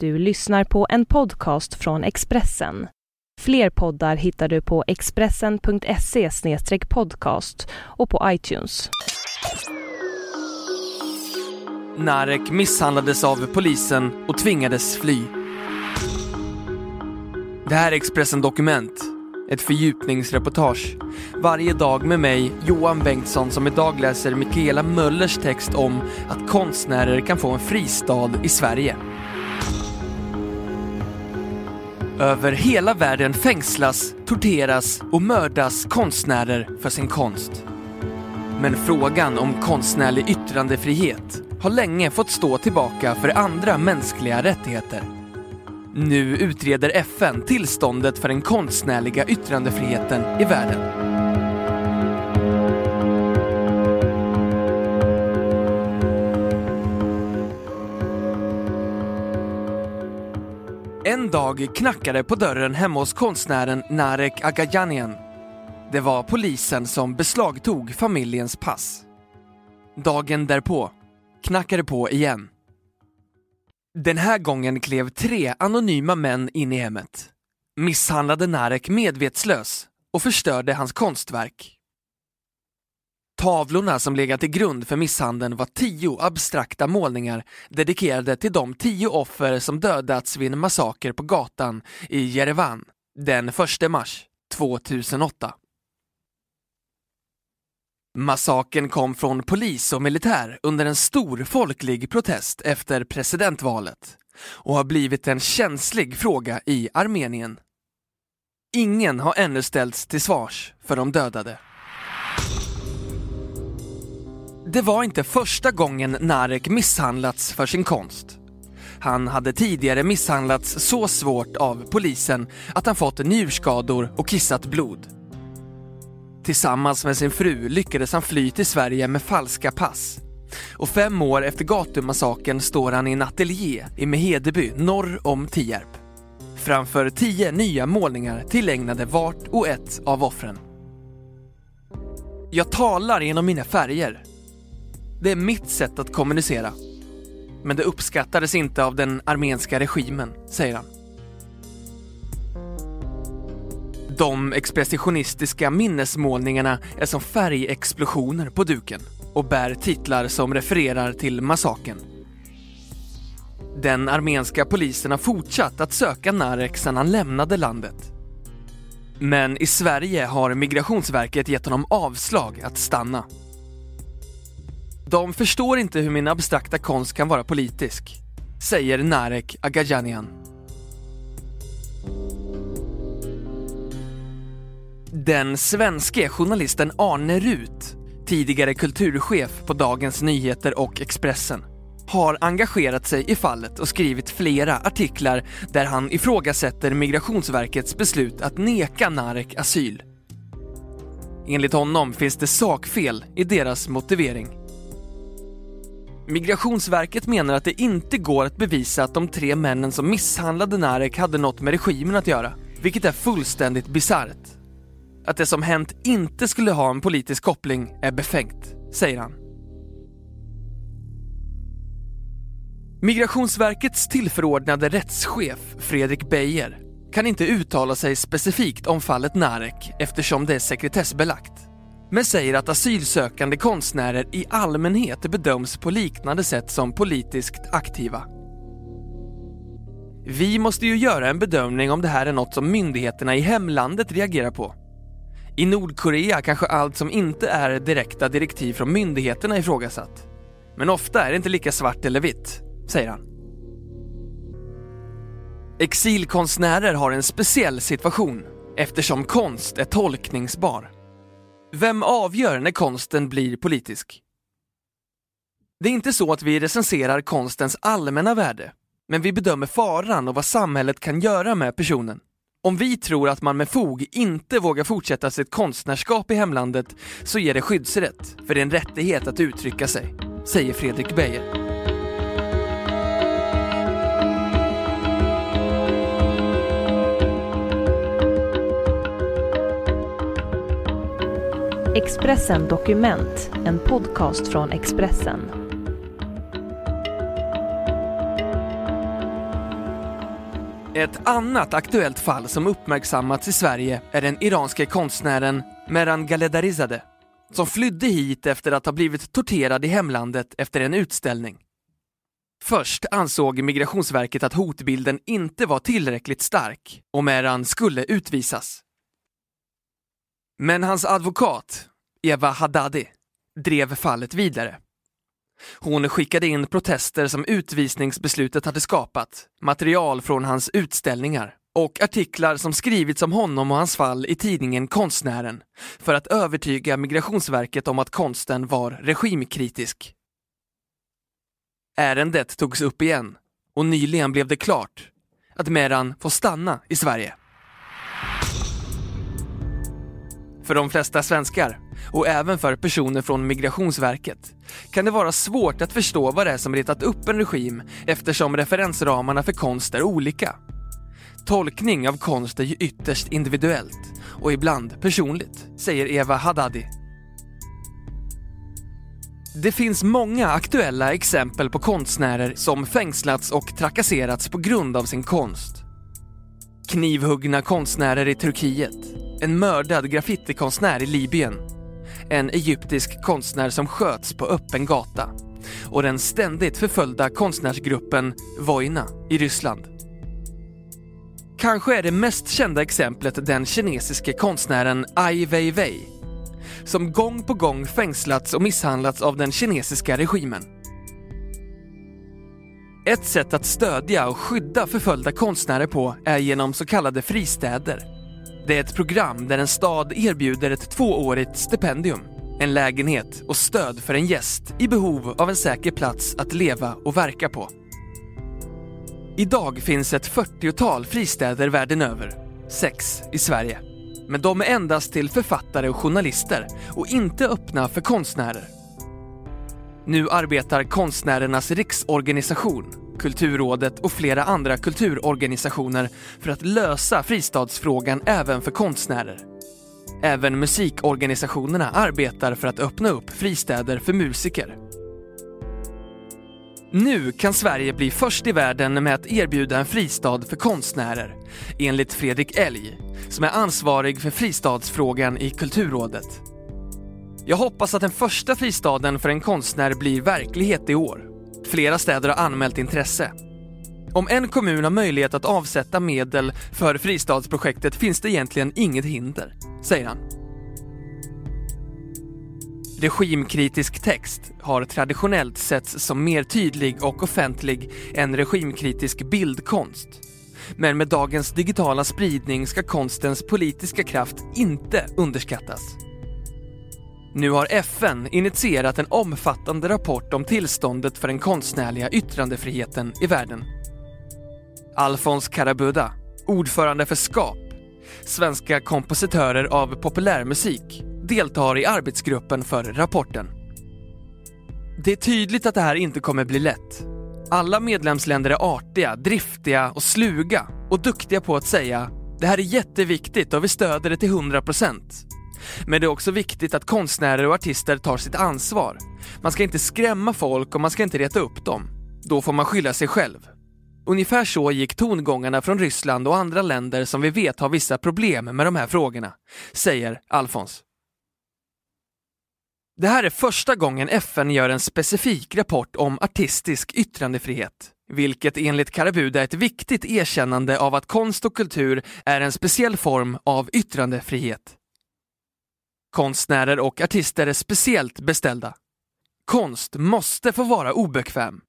Du lyssnar på en podcast från Expressen. Fler poddar hittar du på expressen.se podcast och på iTunes. Narek misshandlades av polisen och tvingades fly. Det här är Expressen Dokument, ett fördjupningsreportage. Varje dag med mig, Johan Bengtsson, som idag läser Mikaela Möllers text om att konstnärer kan få en fristad i Sverige. Över hela världen fängslas, torteras och mördas konstnärer för sin konst. Men frågan om konstnärlig yttrandefrihet har länge fått stå tillbaka för andra mänskliga rättigheter. Nu utreder FN tillståndet för den konstnärliga yttrandefriheten i världen. En dag knackade på dörren hemma hos konstnären Narek Agajanian. Det var polisen som beslagtog familjens pass. Dagen därpå knackade på igen. Den här gången klev tre anonyma män in i hemmet, misshandlade Narek medvetslös och förstörde hans konstverk. Tavlorna som legat till grund för misshandeln var tio abstrakta målningar dedikerade till de tio offer som dödats vid en massaker på gatan i Jerevan den 1 mars 2008. Massakern kom från polis och militär under en stor folklig protest efter presidentvalet och har blivit en känslig fråga i Armenien. Ingen har ännu ställts till svars för de dödade. Det var inte första gången Narek misshandlats för sin konst. Han hade tidigare misshandlats så svårt av polisen att han fått njurskador och kissat blod. Tillsammans med sin fru lyckades han fly till Sverige med falska pass. Och fem år efter gatumassakern står han i en ateljé i Mehedeby norr om Tierp. Framför tio nya målningar tillägnade vart och ett av offren. Jag talar genom mina färger, det är mitt sätt att kommunicera. Men det uppskattades inte av den armenska regimen, säger han. De expressionistiska minnesmålningarna är som färgexplosioner på duken och bär titlar som refererar till massaken. Den armenska polisen har fortsatt att söka Narek sedan han lämnade landet. Men i Sverige har Migrationsverket gett honom avslag att stanna. De förstår inte hur min abstrakta konst kan vara politisk, säger Narek Agajanian. Den svenske journalisten Arne Rut, tidigare kulturchef på Dagens Nyheter och Expressen, har engagerat sig i fallet och skrivit flera artiklar där han ifrågasätter Migrationsverkets beslut att neka Narek asyl. Enligt honom finns det sakfel i deras motivering. Migrationsverket menar att det inte går att bevisa att de tre männen som misshandlade Narek hade något med regimen att göra, vilket är fullständigt bisarrt. Att det som hänt inte skulle ha en politisk koppling är befängt, säger han. Migrationsverkets tillförordnade rättschef Fredrik Beijer kan inte uttala sig specifikt om fallet Narek eftersom det är sekretessbelagt men säger att asylsökande konstnärer i allmänhet bedöms på liknande sätt som politiskt aktiva. Vi måste ju göra en bedömning om det här är något som myndigheterna i hemlandet reagerar på. I Nordkorea kanske allt som inte är direkta direktiv från myndigheterna ifrågasatt. Men ofta är det inte lika svart eller vitt, säger han. Exilkonstnärer har en speciell situation eftersom konst är tolkningsbar. Vem avgör när konsten blir politisk? Det är inte så att vi recenserar konstens allmänna värde, men vi bedömer faran och vad samhället kan göra med personen. Om vi tror att man med fog inte vågar fortsätta sitt konstnärskap i hemlandet så ger det skyddsrätt, för det är en rättighet att uttrycka sig, säger Fredrik Beijer. Expressen Dokument, en podcast från Expressen. Ett annat aktuellt fall som uppmärksammats i Sverige är den iranske konstnären Meran Galedarizadeh som flydde hit efter att ha blivit torterad i hemlandet efter en utställning. Först ansåg Migrationsverket att hotbilden inte var tillräckligt stark och Meran skulle utvisas. Men hans advokat, Eva Haddadi, drev fallet vidare. Hon skickade in protester som utvisningsbeslutet hade skapat, material från hans utställningar och artiklar som skrivits om honom och hans fall i tidningen Konstnären för att övertyga Migrationsverket om att konsten var regimkritisk. Ärendet togs upp igen och nyligen blev det klart att Meran får stanna i Sverige. För de flesta svenskar, och även för personer från Migrationsverket, kan det vara svårt att förstå vad det är som retat upp en regim eftersom referensramarna för konst är olika. Tolkning av konst är ju ytterst individuellt och ibland personligt, säger Eva Haddadi. Det finns många aktuella exempel på konstnärer som fängslats och trakasserats på grund av sin konst. Knivhuggna konstnärer i Turkiet, en mördad graffitikonstnär i Libyen, en egyptisk konstnär som sköts på öppen gata och den ständigt förföljda konstnärsgruppen Vojna i Ryssland. Kanske är det mest kända exemplet den kinesiske konstnären Ai Weiwei som gång på gång fängslats och misshandlats av den kinesiska regimen. Ett sätt att stödja och skydda förföljda konstnärer på är genom så kallade fristäder. Det är ett program där en stad erbjuder ett tvåårigt stipendium, en lägenhet och stöd för en gäst i behov av en säker plats att leva och verka på. Idag finns ett 40-tal fristäder världen över, sex i Sverige. Men de är endast till författare och journalister och inte öppna för konstnärer. Nu arbetar Konstnärernas riksorganisation, Kulturrådet och flera andra kulturorganisationer för att lösa fristadsfrågan även för konstnärer. Även musikorganisationerna arbetar för att öppna upp fristäder för musiker. Nu kan Sverige bli först i världen med att erbjuda en fristad för konstnärer, enligt Fredrik Elg, som är ansvarig för fristadsfrågan i Kulturrådet. Jag hoppas att den första fristaden för en konstnär blir verklighet i år. Flera städer har anmält intresse. Om en kommun har möjlighet att avsätta medel för fristadsprojektet finns det egentligen inget hinder, säger han. Regimkritisk text har traditionellt setts som mer tydlig och offentlig än regimkritisk bildkonst. Men med dagens digitala spridning ska konstens politiska kraft inte underskattas. Nu har FN initierat en omfattande rapport om tillståndet för den konstnärliga yttrandefriheten i världen. Alfons Karabuda, ordförande för SKAP, Svenska kompositörer av populärmusik, deltar i arbetsgruppen för rapporten. Det är tydligt att det här inte kommer bli lätt. Alla medlemsländer är artiga, driftiga och sluga och duktiga på att säga “det här är jätteviktigt och vi stöder det till 100 procent”. Men det är också viktigt att konstnärer och artister tar sitt ansvar. Man ska inte skrämma folk och man ska inte reta upp dem. Då får man skylla sig själv. Ungefär så gick tongångarna från Ryssland och andra länder som vi vet har vissa problem med de här frågorna, säger Alfons. Det här är första gången FN gör en specifik rapport om artistisk yttrandefrihet, vilket enligt Karabuda är ett viktigt erkännande av att konst och kultur är en speciell form av yttrandefrihet. Konstnärer och artister är speciellt beställda. Konst måste få vara obekväm.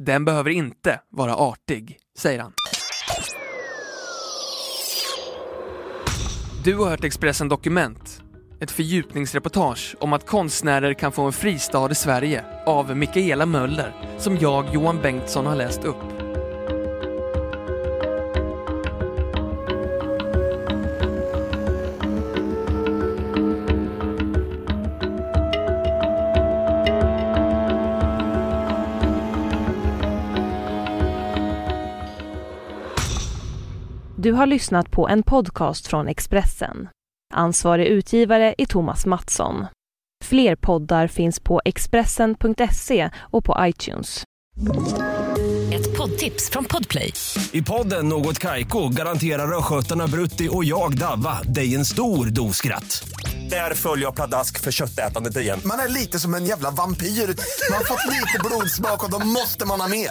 Den behöver inte vara artig, säger han. Du har hört Expressen Dokument ett fördjupningsreportage om att konstnärer kan få en fristad i Sverige av Mikaela Möller som jag, Johan Bengtsson, har läst upp. Du har lyssnat på en podcast från Expressen. Ansvarig utgivare är Thomas Mattsson. Fler poddar finns på Expressen.se och på iTunes. Ett poddtips från Podplay. I podden Något Kaiko garanterar östgötarna Brutti och jag, Davva, dig en stor dos skratt. Där följer jag pladask för köttätandet igen. Man är lite som en jävla vampyr. Man har fått lite blodsmak och då måste man ha mer.